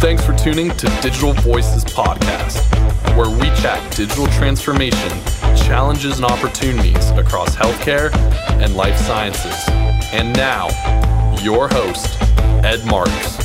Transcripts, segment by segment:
Thanks for tuning to Digital Voices Podcast, where we chat digital transformation, challenges, and opportunities across healthcare and life sciences. And now, your host, Ed Marks.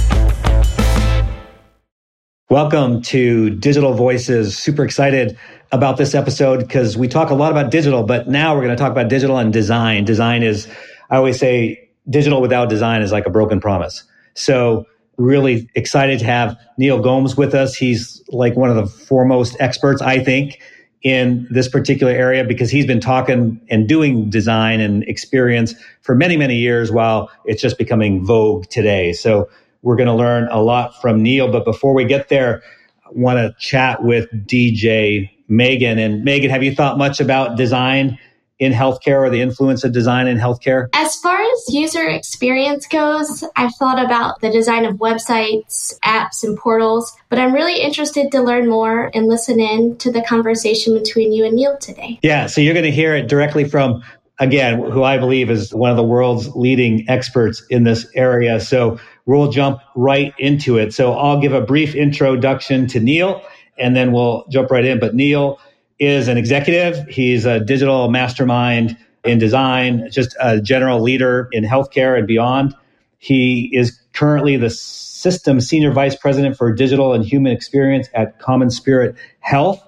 Welcome to Digital Voices. Super excited about this episode because we talk a lot about digital, but now we're going to talk about digital and design. Design is, I always say, digital without design is like a broken promise. So, really excited to have Neil Gomes with us. He's like one of the foremost experts, I think, in this particular area because he's been talking and doing design and experience for many, many years while it's just becoming vogue today. So, we're going to learn a lot from Neil. But before we get there, I want to chat with DJ Megan. And Megan, have you thought much about design in healthcare or the influence of design in healthcare? As far as user experience goes, I've thought about the design of websites, apps, and portals, but I'm really interested to learn more and listen in to the conversation between you and Neil today. Yeah, so you're going to hear it directly from again, who I believe is one of the world's leading experts in this area. So we'll jump right into it. So I'll give a brief introduction to Neil and then we'll jump right in. But Neil is an executive. He's a digital mastermind in design, just a general leader in healthcare and beyond. He is currently the system senior vice president for digital and human experience at Common Spirit Health.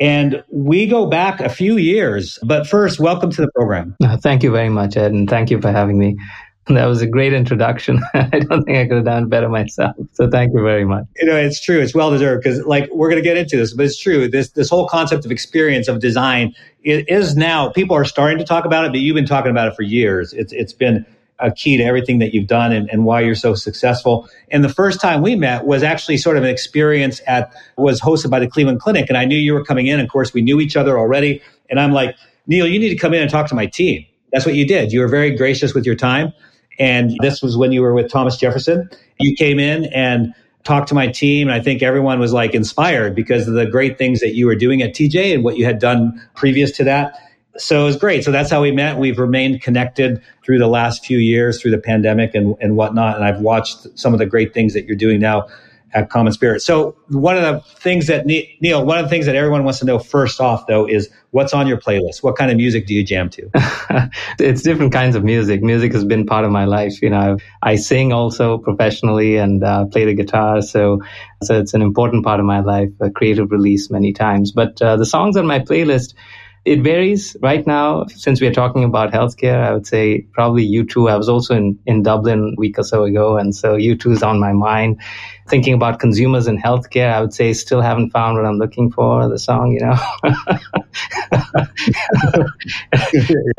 And we go back a few years. But first, welcome to the program. Uh, thank you very much, Ed, and thank you for having me. That was a great introduction. I don't think I could have done better myself. So thank you very much. You know, it's true. It's well deserved because, like, we're going to get into this, but it's true. This this whole concept of experience of design is now people are starting to talk about it, but you've been talking about it for years. It's it's been a key to everything that you've done and, and why you're so successful. And the first time we met was actually sort of an experience at was hosted by the Cleveland Clinic, and I knew you were coming in. Of course, we knew each other already, and I'm like, Neil, you need to come in and talk to my team. That's what you did. You were very gracious with your time, and this was when you were with Thomas Jefferson. You came in and talked to my team and I think everyone was like inspired because of the great things that you were doing at TJ and what you had done previous to that so it was great. So that's how we met. We've remained connected through the last few years, through the pandemic and, and whatnot. And I've watched some of the great things that you're doing now at Common Spirit. So one of the things that Neil, one of the things that everyone wants to know first off, though, is what's on your playlist. What kind of music do you jam to? it's different kinds of music. Music has been part of my life. You know, I sing also professionally and uh, play the guitar. So, so it's an important part of my life. A creative release many times. But uh, the songs on my playlist it varies right now. Since we're talking about healthcare, I would say probably U2. I was also in, in Dublin a week or so ago, and so U2 is on my mind. Thinking about consumers in healthcare, I would say still haven't found what I'm looking for, the song, you know.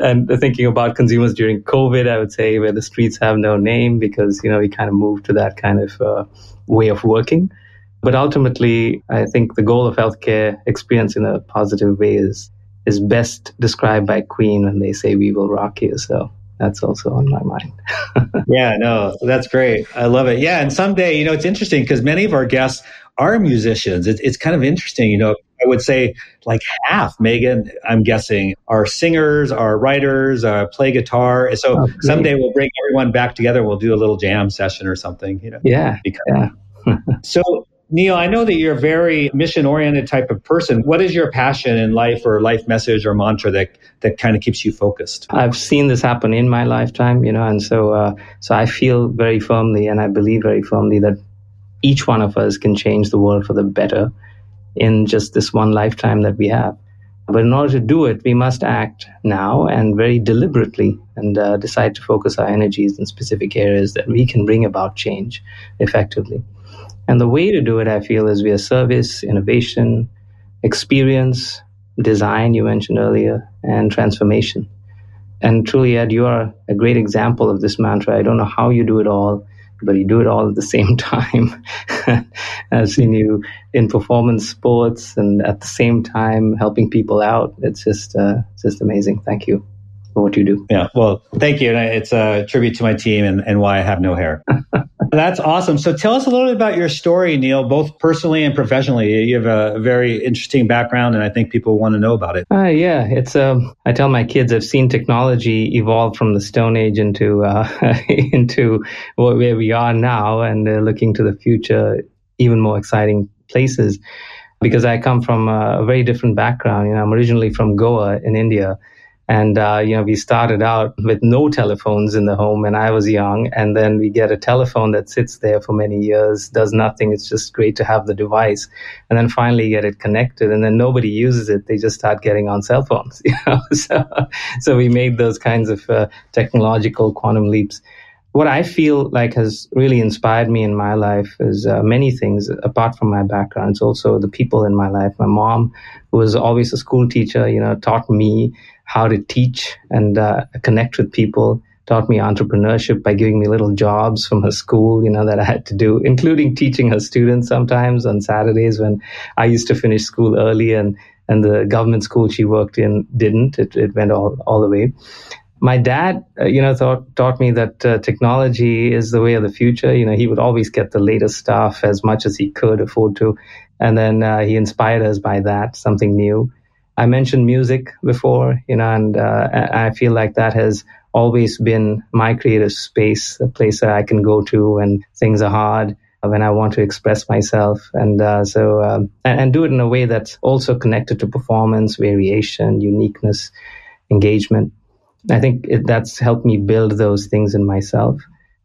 and thinking about consumers during COVID, I would say where the streets have no name because, you know, we kind of moved to that kind of uh, way of working. But ultimately, I think the goal of healthcare experience in a positive way is is best described by Queen when they say "We will rock you." So that's also on my mind. yeah, no, that's great. I love it. Yeah, and someday, you know, it's interesting because many of our guests are musicians. It's, it's kind of interesting, you know. I would say like half, Megan, I'm guessing, are singers, are writers, uh, play guitar. So oh, someday we'll bring everyone back together. We'll do a little jam session or something, you know. Yeah. Because, yeah. so Neil, I know that you're a very mission oriented type of person. What is your passion in life or life message or mantra that, that kind of keeps you focused? I've seen this happen in my lifetime, you know, and so, uh, so I feel very firmly and I believe very firmly that each one of us can change the world for the better in just this one lifetime that we have. But in order to do it, we must act now and very deliberately and uh, decide to focus our energies in specific areas that we can bring about change effectively. And the way to do it, I feel, is via service, innovation, experience, design, you mentioned earlier, and transformation. And truly, Ed, you are a great example of this mantra. I don't know how you do it all, but you do it all at the same time. I've seen you in performance sports and at the same time helping people out. It's just, uh, it's just amazing. Thank you for what you do. Yeah. Well, thank you. And it's a tribute to my team and, and why I have no hair. That's awesome. So tell us a little bit about your story, Neil, both personally and professionally. You have a very interesting background, and I think people want to know about it. Uh, yeah, it's. Um, I tell my kids I've seen technology evolve from the Stone Age into uh, into where we are now, and uh, looking to the future. even more exciting places because I come from a very different background. You know, I'm originally from Goa in India. And, uh, you know, we started out with no telephones in the home when I was young. And then we get a telephone that sits there for many years, does nothing. It's just great to have the device. And then finally get it connected. And then nobody uses it. They just start getting on cell phones. You know? so, so we made those kinds of uh, technological quantum leaps what I feel like has really inspired me in my life is uh, many things apart from my background. It's also the people in my life. My mom, who was always a school teacher, you know, taught me how to teach and uh, connect with people. Taught me entrepreneurship by giving me little jobs from her school, you know, that I had to do, including teaching her students sometimes on Saturdays when I used to finish school early and and the government school she worked in didn't. It, it went all, all the way my dad, uh, you know, thought, taught me that uh, technology is the way of the future. You know, he would always get the latest stuff as much as he could afford to. And then uh, he inspired us by that, something new. I mentioned music before, you know, and uh, I feel like that has always been my creative space, a place that I can go to when things are hard, when I want to express myself. And uh, so, um, and, and do it in a way that's also connected to performance, variation, uniqueness, engagement. I think it, that's helped me build those things in myself.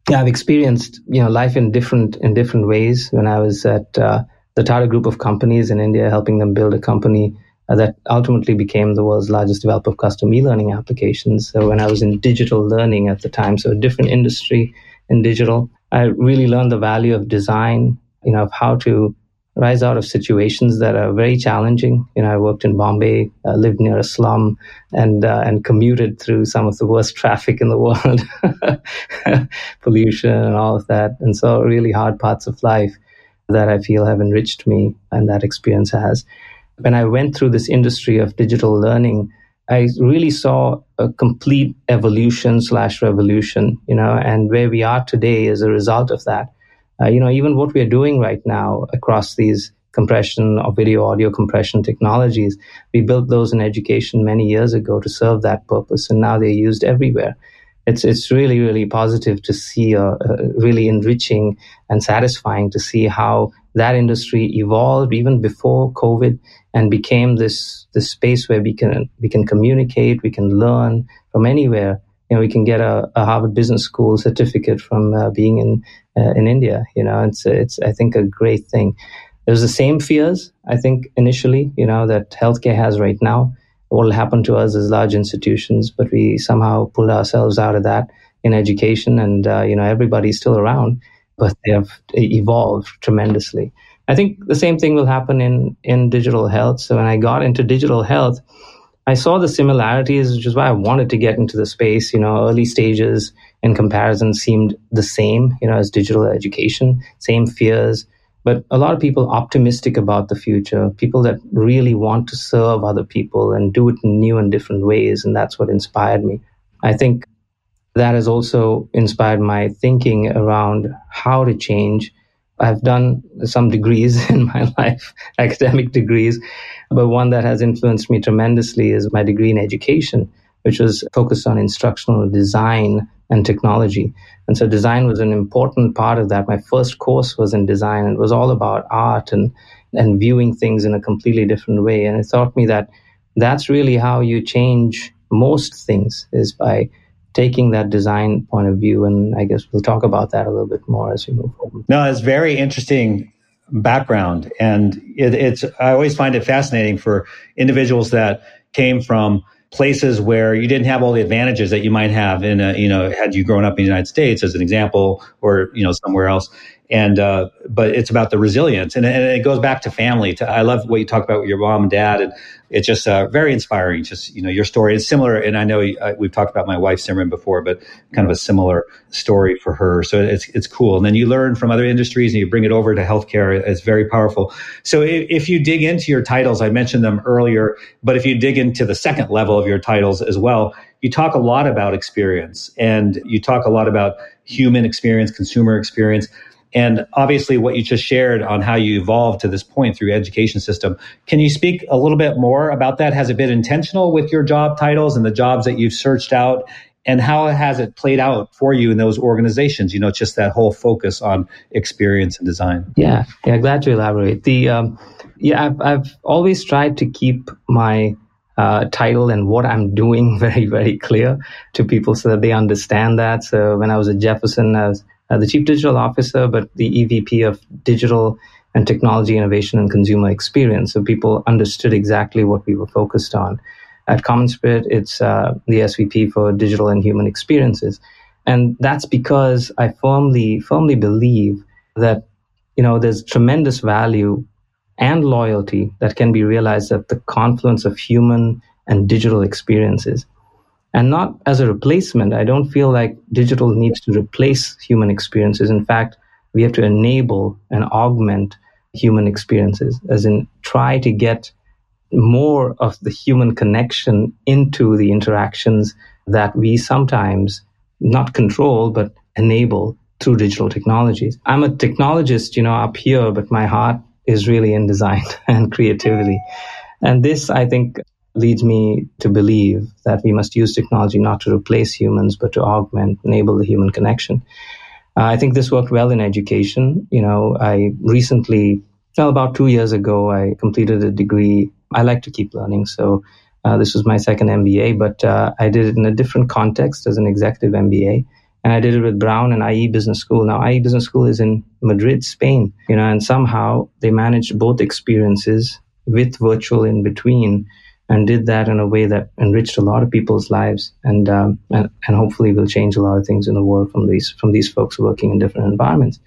Yeah, I've experienced you know life in different in different ways. When I was at uh, the Tata Group of companies in India, helping them build a company that ultimately became the world's largest developer of custom e-learning applications. So when I was in digital learning at the time, so a different industry in digital, I really learned the value of design. You know, of how to rise out of situations that are very challenging. You know, I worked in Bombay, uh, lived near a slum, and uh, and commuted through some of the worst traffic in the world, pollution and all of that, and so really hard parts of life that I feel have enriched me, and that experience has. When I went through this industry of digital learning. I really saw a complete evolution slash revolution, you know, and where we are today is a result of that uh, you know, even what we are doing right now across these compression or video audio compression technologies, we built those in education many years ago to serve that purpose, and now they're used everywhere. It's it's really really positive to see, uh, uh, really enriching and satisfying to see how that industry evolved even before COVID and became this this space where we can we can communicate, we can learn from anywhere you know, we can get a, a Harvard Business School certificate from uh, being in uh, in India. You know, it's it's I think a great thing. There's the same fears I think initially, you know, that healthcare has right now. What will happen to us as large institutions, but we somehow pulled ourselves out of that in education, and uh, you know, everybody's still around, but they have evolved tremendously. I think the same thing will happen in in digital health. So when I got into digital health I saw the similarities, which is why I wanted to get into the space. You know, early stages in comparison seemed the same, you know, as digital education, same fears, but a lot of people optimistic about the future, people that really want to serve other people and do it in new and different ways. And that's what inspired me. I think that has also inspired my thinking around how to change. I've done some degrees in my life, academic degrees, but one that has influenced me tremendously is my degree in education, which was focused on instructional design and technology. And so design was an important part of that. My first course was in design. It was all about art and, and viewing things in a completely different way. And it taught me that that's really how you change most things is by taking that design point of view. And I guess we'll talk about that a little bit more as we move forward. No, it's very interesting background. And it, it's, I always find it fascinating for individuals that came from places where you didn't have all the advantages that you might have in a, you know, had you grown up in the United States as an example, or, you know, somewhere else and uh, but it's about the resilience. And, and, it goes back to family to, i love what you talk about with your mom and dad. And it's just uh, very inspiring. Just you know your story. Is similar and i know uh, we've talked about my wife simran before but kind of a similar story for her. So it's it's cool. And then you learn from other industries and you bring it over to healthcare. It's very powerful. So if, if you dig into your titles i mentioned them earlier but if you dig into the second level of your titles as well you talk a lot about experience. And you talk a lot about human experience consumer experience and obviously what you just shared on how you evolved to this point through education system can you speak a little bit more about that has it been intentional with your job titles and the jobs that you've searched out and how has it played out for you in those organizations? You know, just that whole focus on experience and design. Yeah, yeah, glad to elaborate. The um, yeah, I've, I've always tried to keep my uh, title and what I'm doing very, very clear to people so that they understand that. So when I was at Jefferson, I was uh, the chief digital officer, but the EVP of digital and technology innovation and consumer experience. So people understood exactly what we were focused on. At Common Spirit, it's uh, the SVP for digital and human experiences. And that's because I firmly, firmly believe that, you know, there's tremendous value and loyalty that can be realized at the confluence of human and digital experiences. And not as a replacement. I don't feel like digital needs to replace human experiences. In fact, we have to enable and augment human experiences, as in try to get more of the human connection into the interactions that we sometimes not control, but enable through digital technologies. I'm a technologist, you know, up here, but my heart is really in design and creativity. And this, I think, leads me to believe that we must use technology not to replace humans, but to augment, enable the human connection. Uh, I think this worked well in education. You know, I recently, well, about two years ago, I completed a degree. I like to keep learning. So uh, this was my second MBA, but uh, I did it in a different context as an executive MBA. And I did it with Brown and IE Business School. Now, IE Business School is in Madrid, Spain, you know, and somehow they managed both experiences with virtual in between and did that in a way that enriched a lot of people's lives and, um, and, and hopefully will change a lot of things in the world from these from these folks working in different environments.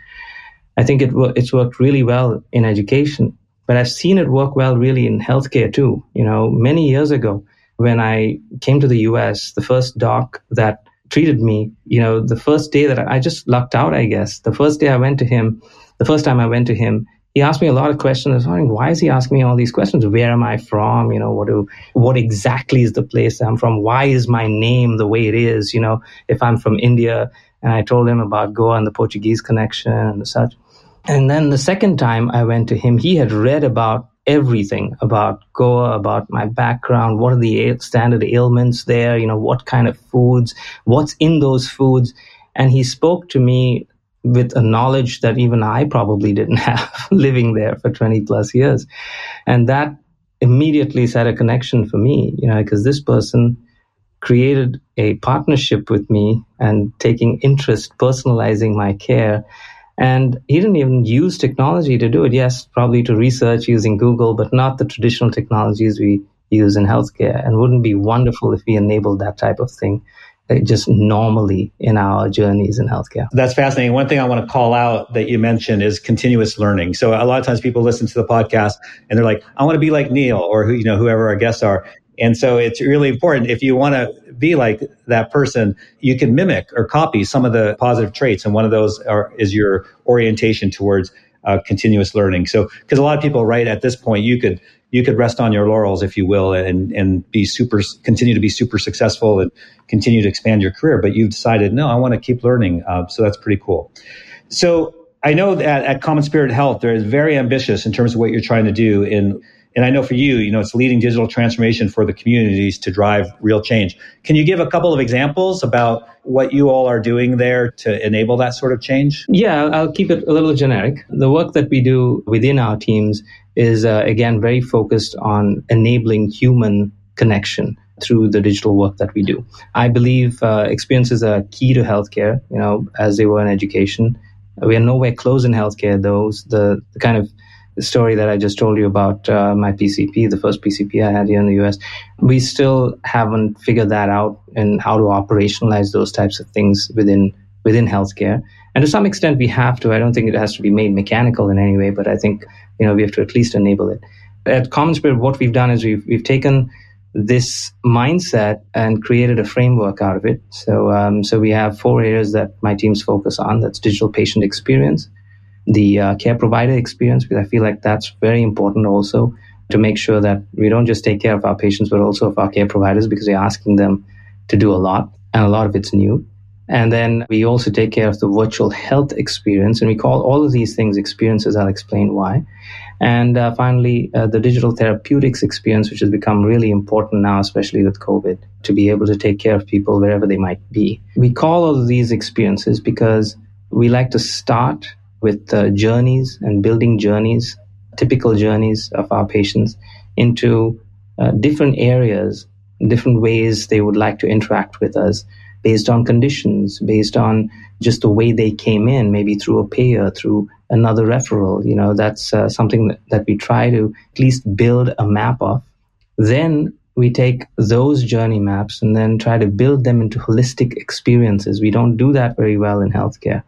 I think it it's worked really well in education, but I've seen it work well really in healthcare too. You know, many years ago when I came to the U.S., the first doc that treated me, you know, the first day that I, I just lucked out, I guess. The first day I went to him, the first time I went to him, he asked me a lot of questions. I was wondering why is he asking me all these questions? Where am I from? You know, what do what exactly is the place I'm from? Why is my name the way it is? You know, if I'm from India, and I told him about Goa and the Portuguese connection and such. And then the second time I went to him, he had read about everything about Goa, about my background, what are the standard ailments there, you know, what kind of foods, what's in those foods. And he spoke to me with a knowledge that even I probably didn't have living there for 20 plus years. And that immediately set a connection for me, you know, because this person created a partnership with me and taking interest, personalizing my care. And he didn't even use technology to do it. Yes, probably to research using Google, but not the traditional technologies we use in healthcare. And wouldn't be wonderful if we enabled that type of thing just normally in our journeys in healthcare. That's fascinating. One thing I want to call out that you mentioned is continuous learning. So a lot of times people listen to the podcast and they're like, I want to be like Neil or who, you know, whoever our guests are. And so it's really important if you want to be like that person, you can mimic or copy some of the positive traits. And one of those are, is your orientation towards uh, continuous learning. So, because a lot of people, right at this point, you could you could rest on your laurels, if you will, and and be super, continue to be super successful and continue to expand your career. But you've decided, no, I want to keep learning. Uh, so that's pretty cool. So I know that at Common Spirit Health, they're very ambitious in terms of what you're trying to do in and I know for you, you know, it's leading digital transformation for the communities to drive real change. Can you give a couple of examples about what you all are doing there to enable that sort of change? Yeah, I'll keep it a little generic. The work that we do within our teams is, uh, again, very focused on enabling human connection through the digital work that we do. I believe uh, experiences are key to healthcare, you know, as they were in education. We are nowhere close in healthcare, those the, the kind of story that I just told you about uh, my PCP, the first PCP I had here in the US, we still haven't figured that out and how to operationalize those types of things within within healthcare. And to some extent, we have to. I don't think it has to be made mechanical in any way, but I think you know we have to at least enable it. At Common Spirit, what we've done is we've we've taken this mindset and created a framework out of it. So um, so we have four areas that my teams focus on. That's digital patient experience, the uh, care provider experience, because I feel like that's very important also to make sure that we don't just take care of our patients, but also of our care providers because we're asking them to do a lot and a lot of it's new And then we also take care of the virtual health experience. And we call all of these things experiences. I'll explain why. And uh, finally, uh, the digital therapeutics experience, which has become really important now, especially with COVID, to be able to take care of people wherever they might be. We call all of these experiences because we like to start with uh, journeys and building journeys, typical journeys of our patients into uh, different areas, different ways they would like to interact with us based on conditions, based on just the way they came in, maybe through a payer, through another referral. You know, that's uh, something that, that we try to at least build a map of. Then we take those journey maps and then try to build them into holistic experiences. We don't do that very well in healthcare,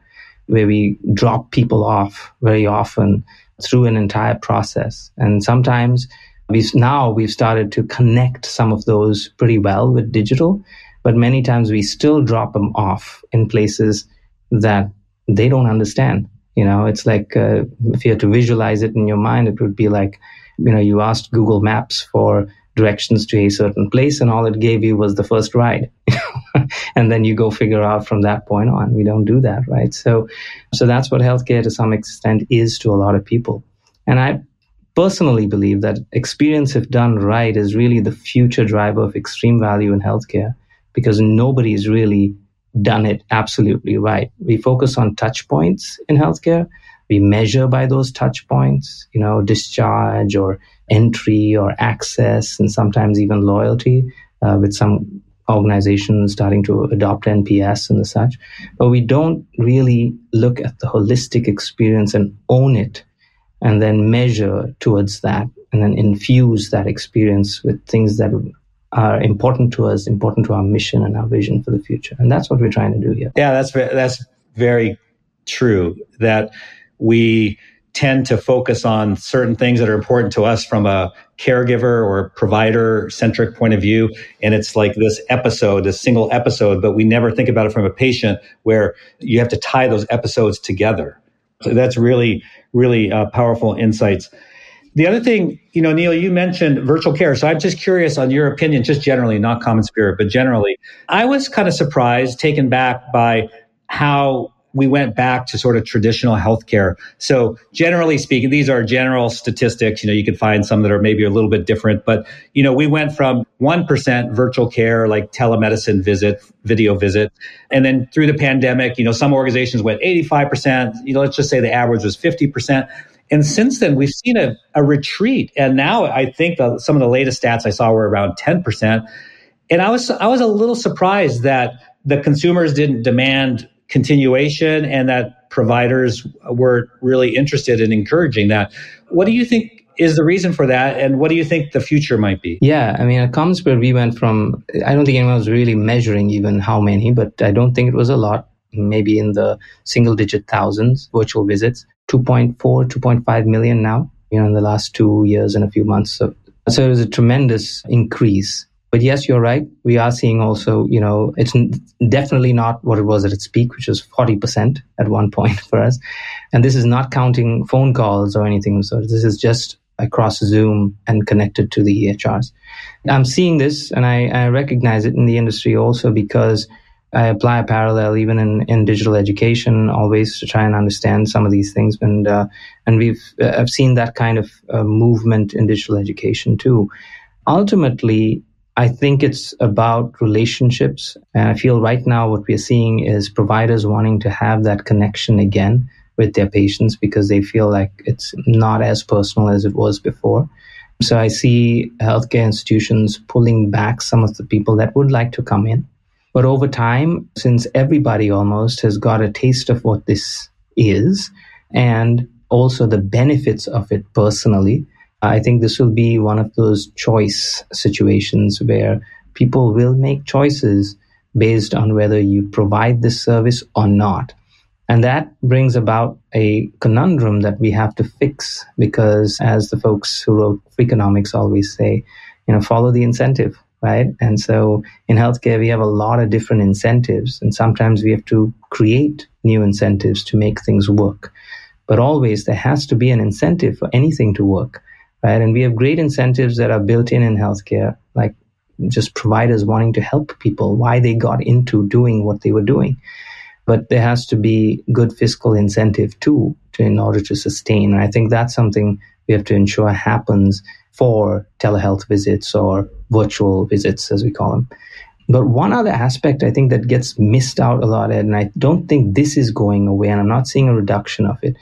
where we drop people off very often through an entire process. And sometimes we've now we've started to connect some of those pretty well with digital, but many times we still drop them off in places that they don't understand. You know, it's like uh, if you had to visualize it in your mind, it would be like, you know, you asked Google Maps for directions to a certain place and all it gave you was the first ride. And then you go figure out from that point on. We don't do that right? So so that's what healthcare to some extent is to a lot of people. And i personally believe that experience if done right is really the future driver of extreme value in healthcare because nobody's really done it absolutely right. We focus on touch points in healthcare. We measure by those touch points, you know, discharge or entry or access, and sometimes even loyalty, uh, with some organizations starting to adopt NPS and the such. But we don't really look at the holistic experience and own it and then measure towards that and then infuse that experience with things that are important to us, important to our mission and our vision for the future. And that's what we're trying to do here. Yeah, that's that's very true. That we tend to focus on certain things that are important to us from a caregiver or provider centric point of view. And it's like this episode, this single episode, but we never think about it from a patient where you have to tie those episodes together. So that's really, really uh, powerful insights. The other thing, you know, Neil, you mentioned virtual care. So I'm just curious on your opinion, just generally, not Common Spirit, but generally. I was kind of surprised, taken back by how we went back to sort of traditional healthcare. So generally speaking, these are general statistics. You know, you could find some that are maybe a little bit different, but you know, we went from 1% virtual care, like telemedicine visit, video visit. And then through the pandemic, you know, some organizations went 85%. You know, let's just say the average was 50%. And since then, we've seen a, a retreat. And now I think the, some of the latest stats I saw were around 10%. And I was, I was a little surprised that the consumers didn't demand continuation and that providers were really interested in encouraging that. What do you think is the reason for that and what do you think the future might be yeah i mean at common spirit we went from i don't think anyone was really measuring even how many but i don't think it was a lot maybe in the single digit thousands virtual visits 2.4, 2.5 million now, you know, in the last two years and a few months. So, so it was a tremendous increase. But yes, you're right. We are seeing also, you know, it's definitely not what it was at its peak, which was 40% at one point for us. And this is not counting phone calls or anything. So this is just across Zoom and connected to the EHRs. I'm seeing this and I, I recognize it in the industry also because I apply a parallel even in, in digital education always to try and understand some of these things. And, uh, and we've, uh, I've seen that kind of uh, movement in digital education too. Ultimately, I think it's about relationships. And I feel right now what we're seeing is providers wanting to have that connection again with their patients because they feel like it's not as personal as it was before. So I see healthcare institutions pulling back some of the people that would like to come in but over time, since everybody almost has got a taste of what this is and also the benefits of it personally, I think this will be one of those choice situations where people will make choices based on whether you provide this service or not. And that brings about a conundrum that we have to fix because, as the folks who wrote Freakonomics always say, you know, follow the incentive right? And so in healthcare, we have a lot of different incentives, and sometimes we have to create new incentives to make things work. But always there has to be an incentive for anything to work, right? And we have great incentives that are built in in healthcare, like just providers wanting to help people, why they got into doing what they were doing. But there has to be good fiscal incentive too, to, in order to sustain. And I think that's something we have to ensure happens for telehealth visits or virtual visits, as we call them. But one other aspect I think that gets missed out a lot, and I don't think this is going away, and I'm not seeing a reduction of it,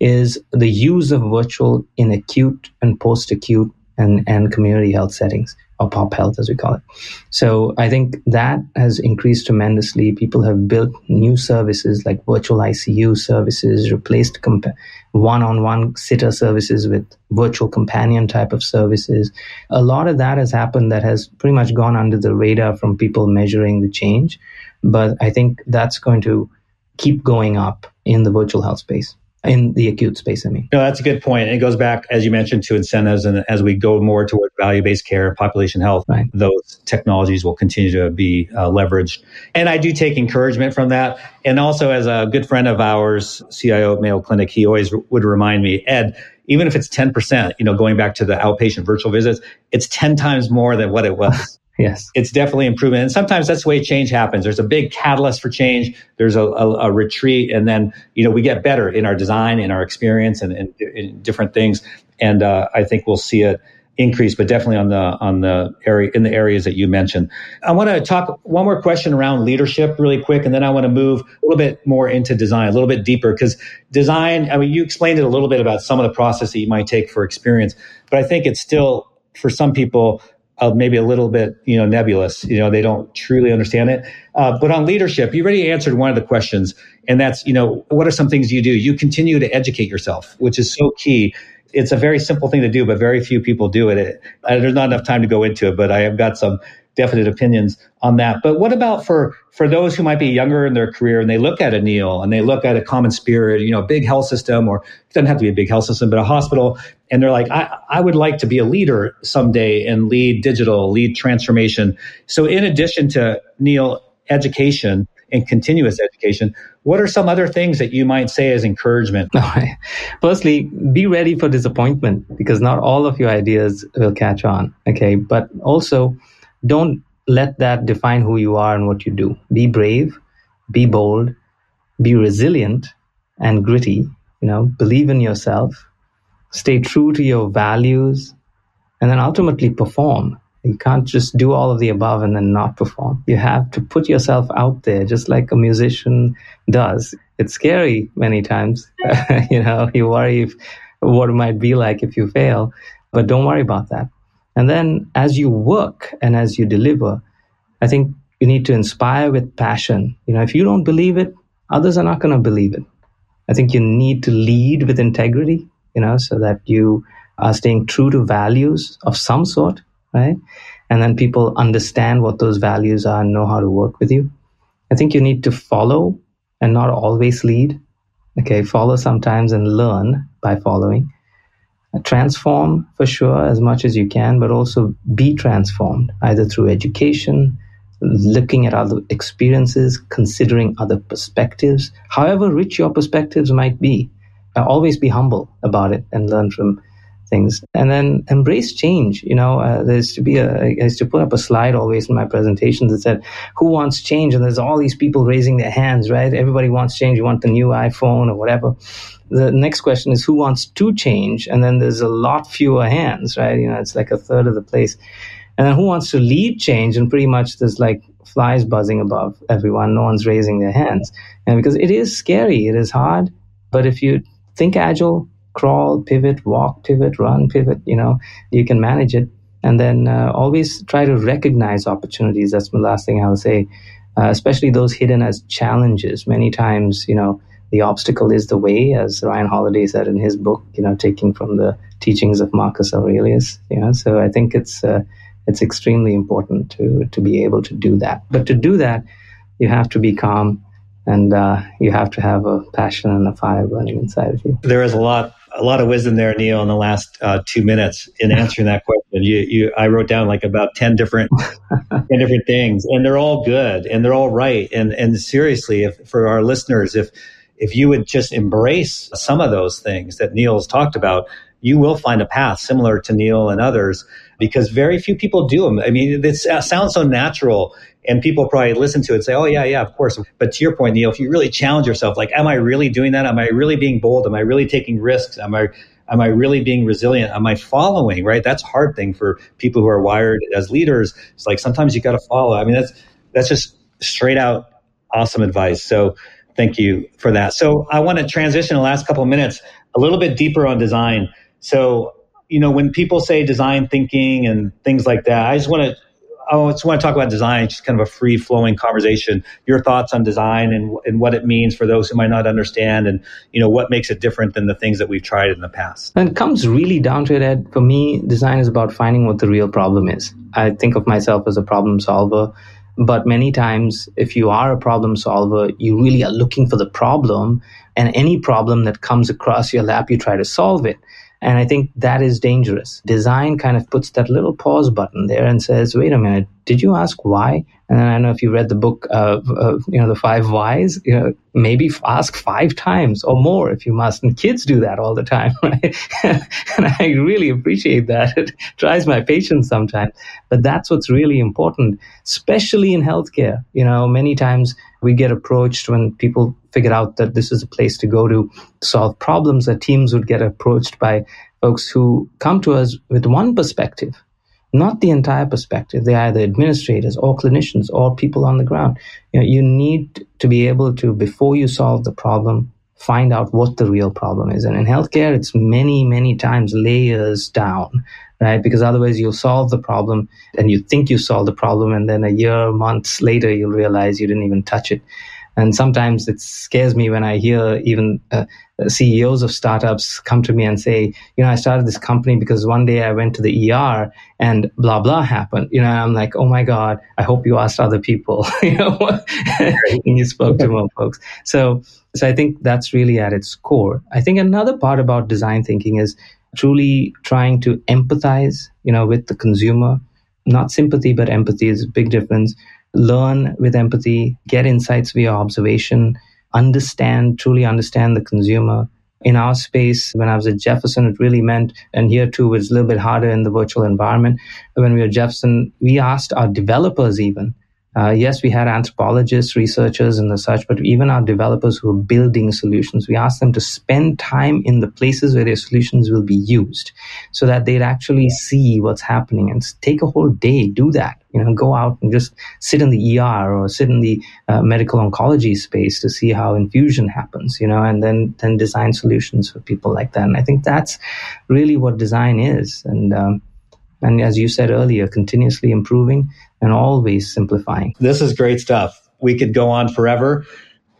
is the use of virtual in acute and post acute and, and community health settings or pop health as we call it. So I think that has increased tremendously. People have built new services like virtual ICU services, replaced comp- one-on-one sitter services with virtual companion type of services. A lot of that has happened that has pretty much gone under the radar from people measuring the change. But I think that's going to keep going up in the virtual health space in the acute space. I mean, no, that's a good point. It goes back, as you mentioned, to incentives, and as we go more toward value-based care, population health, right. those technologies will continue to be uh, leveraged. And I do take encouragement from that. And also, as a good friend of ours, CIO at Mayo Clinic, he always would remind me, Ed, even if it's 10%, you know, going back to the outpatient virtual visits, it's 10 times more than what it was. Yes. It's definitely improvement. And sometimes that's the way change happens. There's a big catalyst for change. There's a, a, a retreat. And then, you know, we get better in our design, in our experience and, in different things. And uh, I think we'll see it increase, but definitely on the, on the area, in the areas that you mentioned. I want to talk one more question around leadership really quick. And then I want to move a little bit more into design, a little bit deeper because design, I mean, you explained it a little bit about some of the process that you might take for experience, but I think it's still, for some people, uh, maybe a little bit, you know, nebulous. You know, they don't truly understand it. Uh, but on leadership, you already answered one of the questions, and that's, you know, what are some things you do? You continue to educate yourself, which is so key. It's a very simple thing to do, but very few people do it. it there's not enough time to go into it, but I have got some definite opinions on that. But what about for for those who might be younger in their career and they look at a Neil and they look at a Common Spirit, you know, a big health system, or it doesn't have to be a big health system, but a hospital, and they're like, I, I would like to be a leader someday and lead digital, lead transformation. So in addition to Neil education and continuous education, what are some other things that you might say as encouragement? Firstly, be ready for disappointment because not all of your ideas will catch on. Okay. But also, don't let that define who you are and what you do. Be brave, be bold, be resilient and gritty. You know, believe in yourself, stay true to your values, and then ultimately perform. You can't just do all of the above and then not perform. You have to put yourself out there just like a musician does. It's scary many times. you know, you worry if, what it might be like if you fail, but don't worry about that. And then as you work and as you deliver, I think you need to inspire with passion. You know, if you don't believe it, others are not going to believe it. I think you need to lead with integrity, you know, so that you are staying true to values of some sort, right? And then people understand what those values are and know how to work with you. I think you need to follow and not always lead. Okay, follow sometimes and learn by following transform for sure as much as you can, but also be transformed either through education, looking at other experiences, considering other perspectives, however rich your perspectives might be. Uh, always be humble about it and learn from things. And then embrace change you know uh, there's to be a i used to put up a slide always in my presentations that said who wants change? And there's all these people raising their hands right? Everybody wants change. You want the new iphone or whatever the next question is who wants to change and then there's a lot fewer hands right? You know it's like a third of the place. And then who wants to lead change? And pretty much there's like flies buzzing above everyone. No one's raising their hands. And because it is scary it is hard. But if you think agile crawl pivot walk pivot run pivot you know you can manage it. And then uh, always try to recognize opportunities. That's the last thing i'll say. Uh, especially those hidden as challenges. Many times you know the obstacle is the way, as Ryan Holiday said in his book, you know, taking from the teachings of Marcus Aurelius. You know, so I think it's uh, it's extremely important to to be able to do that. But to do that, you have to be calm, and uh, you have to have a passion and a fire burning inside of you. There is a lot a lot of wisdom there, Neil, in the last uh, two minutes in answering that question. You, you, I wrote down like about ten different, ten different things, and they're all good and they're all right. And and seriously, if for our listeners, if if you would just embrace some of those things that Neil's talked about, you will find a path similar to Neil and others because very few people do them. I mean, it sounds so natural and people probably listen to it and say, oh, yeah, yeah, of course. But to your point, Neil, if you really challenge yourself, like, am I really doing that? Am I really being bold? Am I really taking risks? Am I am I really being resilient? Am I following? Right? That's a hard thing for people who are wired as leaders. It's like sometimes you got to follow. I mean, that's that's just straight out awesome advice. So thank you for that. So I want to transition the last couple of minutes a little bit deeper on design. So you know, when people say design thinking and things like that, I just want to I just want to talk about design, just kind of a free flowing conversation. Your thoughts on design and, and what it means for those who might not understand, and you know what makes it different than the things that we've tried in the past. And it comes really down to it, Ed. For me, design is about finding what the real problem is. I think of myself as a problem solver, but many times, if you are a problem solver, you really are looking for the problem, and any problem that comes across your lap, you try to solve it. And I think that is dangerous. Design kind of puts that little pause button there and says, wait a minute, did you ask why? And I don't know if you read the book of, of you know, the five whys, you know, maybe ask five times or more if you must. And kids do that all the time, right? and I really appreciate that. It tries my patience sometimes, but that's what's really important, especially in healthcare. You know, many times we get approached when people figure out that this is a place to go to solve problems that teams would get approached by folks who come to us with one perspective not the entire perspective. They're either administrators or clinicians or people on the ground. You know, you need to be able to, before you solve the problem, find out what the real problem is. And in healthcare, it's many, many times layers down, right? Because otherwise you'll solve the problem and you think you solved the problem. And then a year, months later, you'll realize you didn't even touch it. And sometimes it scares me when I hear even uh, CEOs of startups come to me and say, you know, I started this company because one day I went to the ER and blah, blah happened. You know, I'm like, oh my God, I hope you asked other people, you know, and you spoke to more folks. So, so I think that's really at its core. I think another part about design thinking is truly trying to empathize, you know, with the consumer. Not sympathy, but empathy is a big difference learn with empathy, get insights via observation, understand, truly understand the consumer. In our space, when I was at Jefferson, it really meant, and here too, it's a little bit harder in the virtual environment. When we were Jefferson, we asked our developers even uh, yes, we had anthropologists, researchers, and the such, but even our developers who are building solutions, we asked them to spend time in the places where their solutions will be used so that they'd actually see what's happening and take a whole day, do that. You know, go out and just sit in the ER or sit in the uh, medical oncology space to see how infusion happens, you know, and then, then design solutions for people like that. And I think that's really what design is. And, um, and as you said earlier, continuously improving and always simplifying. This is great stuff. We could go on forever.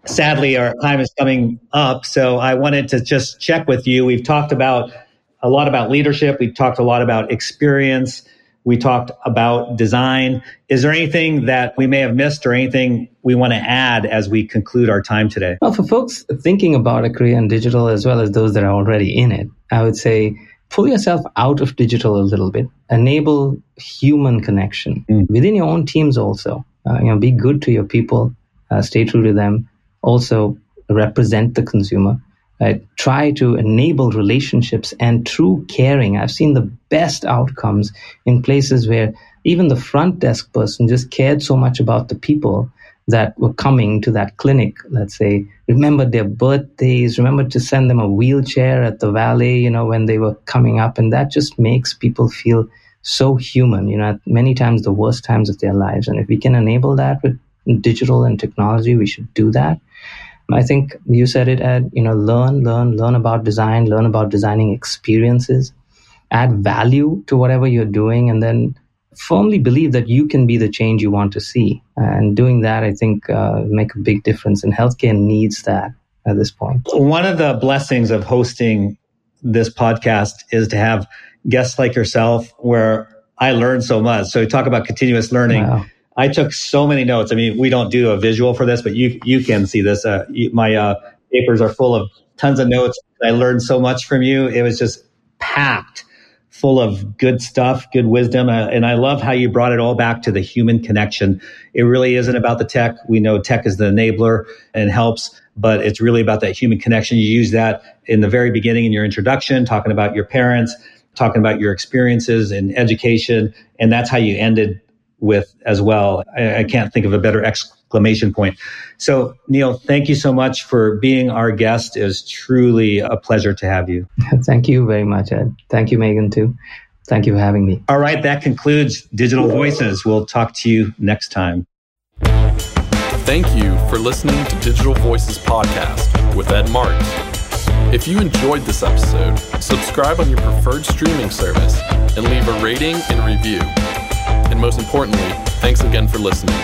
Sadly, our time is coming up. So I wanted to just check with you. We've talked about a lot about leadership. We've talked a lot about experience. We talked about design. Is there anything that we may have missed or anything we want to add as we conclude our time today? Well, for folks thinking about a career in digital as well as those that are already in it, I would say pull yourself out of digital a little bit enable human connection mm. within your own teams also uh, you know be good to your people uh, stay true to them also represent the consumer right? try to enable relationships and true caring i've seen the best outcomes in places where even the front desk person just cared so much about the people that were coming to that clinic, let's say, remembered their birthdays, remembered to send them a wheelchair at the valet, you know, when they were coming up. And that just makes people feel so human, you know, at many times the worst times of their lives. And if we can enable that with digital and technology, we should do that. I think you said it, Ed, you know, learn, learn, learn about design, learn about designing experiences, add value to whatever you're doing, and then firmly believe that you can be the change you want to see. And doing that, I think, uh, make a big difference. And healthcare needs that at this point. One of the blessings of hosting this podcast is to have guests like yourself where I learn so much. So talk about continuous learning. Wow. I took so many notes. I mean, we don't do a visual for this, but you you can see this. Uh, you, my uh, papers are full of tons of notes. I learned so much from you. It was just packed full of good stuff, good wisdom. Uh, and I love how you brought it all back to the human connection. It really isn't about the tech. We know tech is the enabler and helps, but it's really about that human connection. You use that in the very beginning in your introduction, talking about your parents, talking about your experiences in education, and that's how you ended with as well. I, I can't think of a better exclamation point. So, Neil, thank you so much for being our guest. It was truly a pleasure to have you. Thank you very much, Ed. Thank you, Megan, too. Thank you for having me. All right, that concludes Digital Voices. We'll talk to you next time. Thank you for listening to Digital Voices Podcast with Ed Marks. If you enjoyed this episode, subscribe on your preferred streaming service and leave a rating and review. And most importantly, thanks again for listening.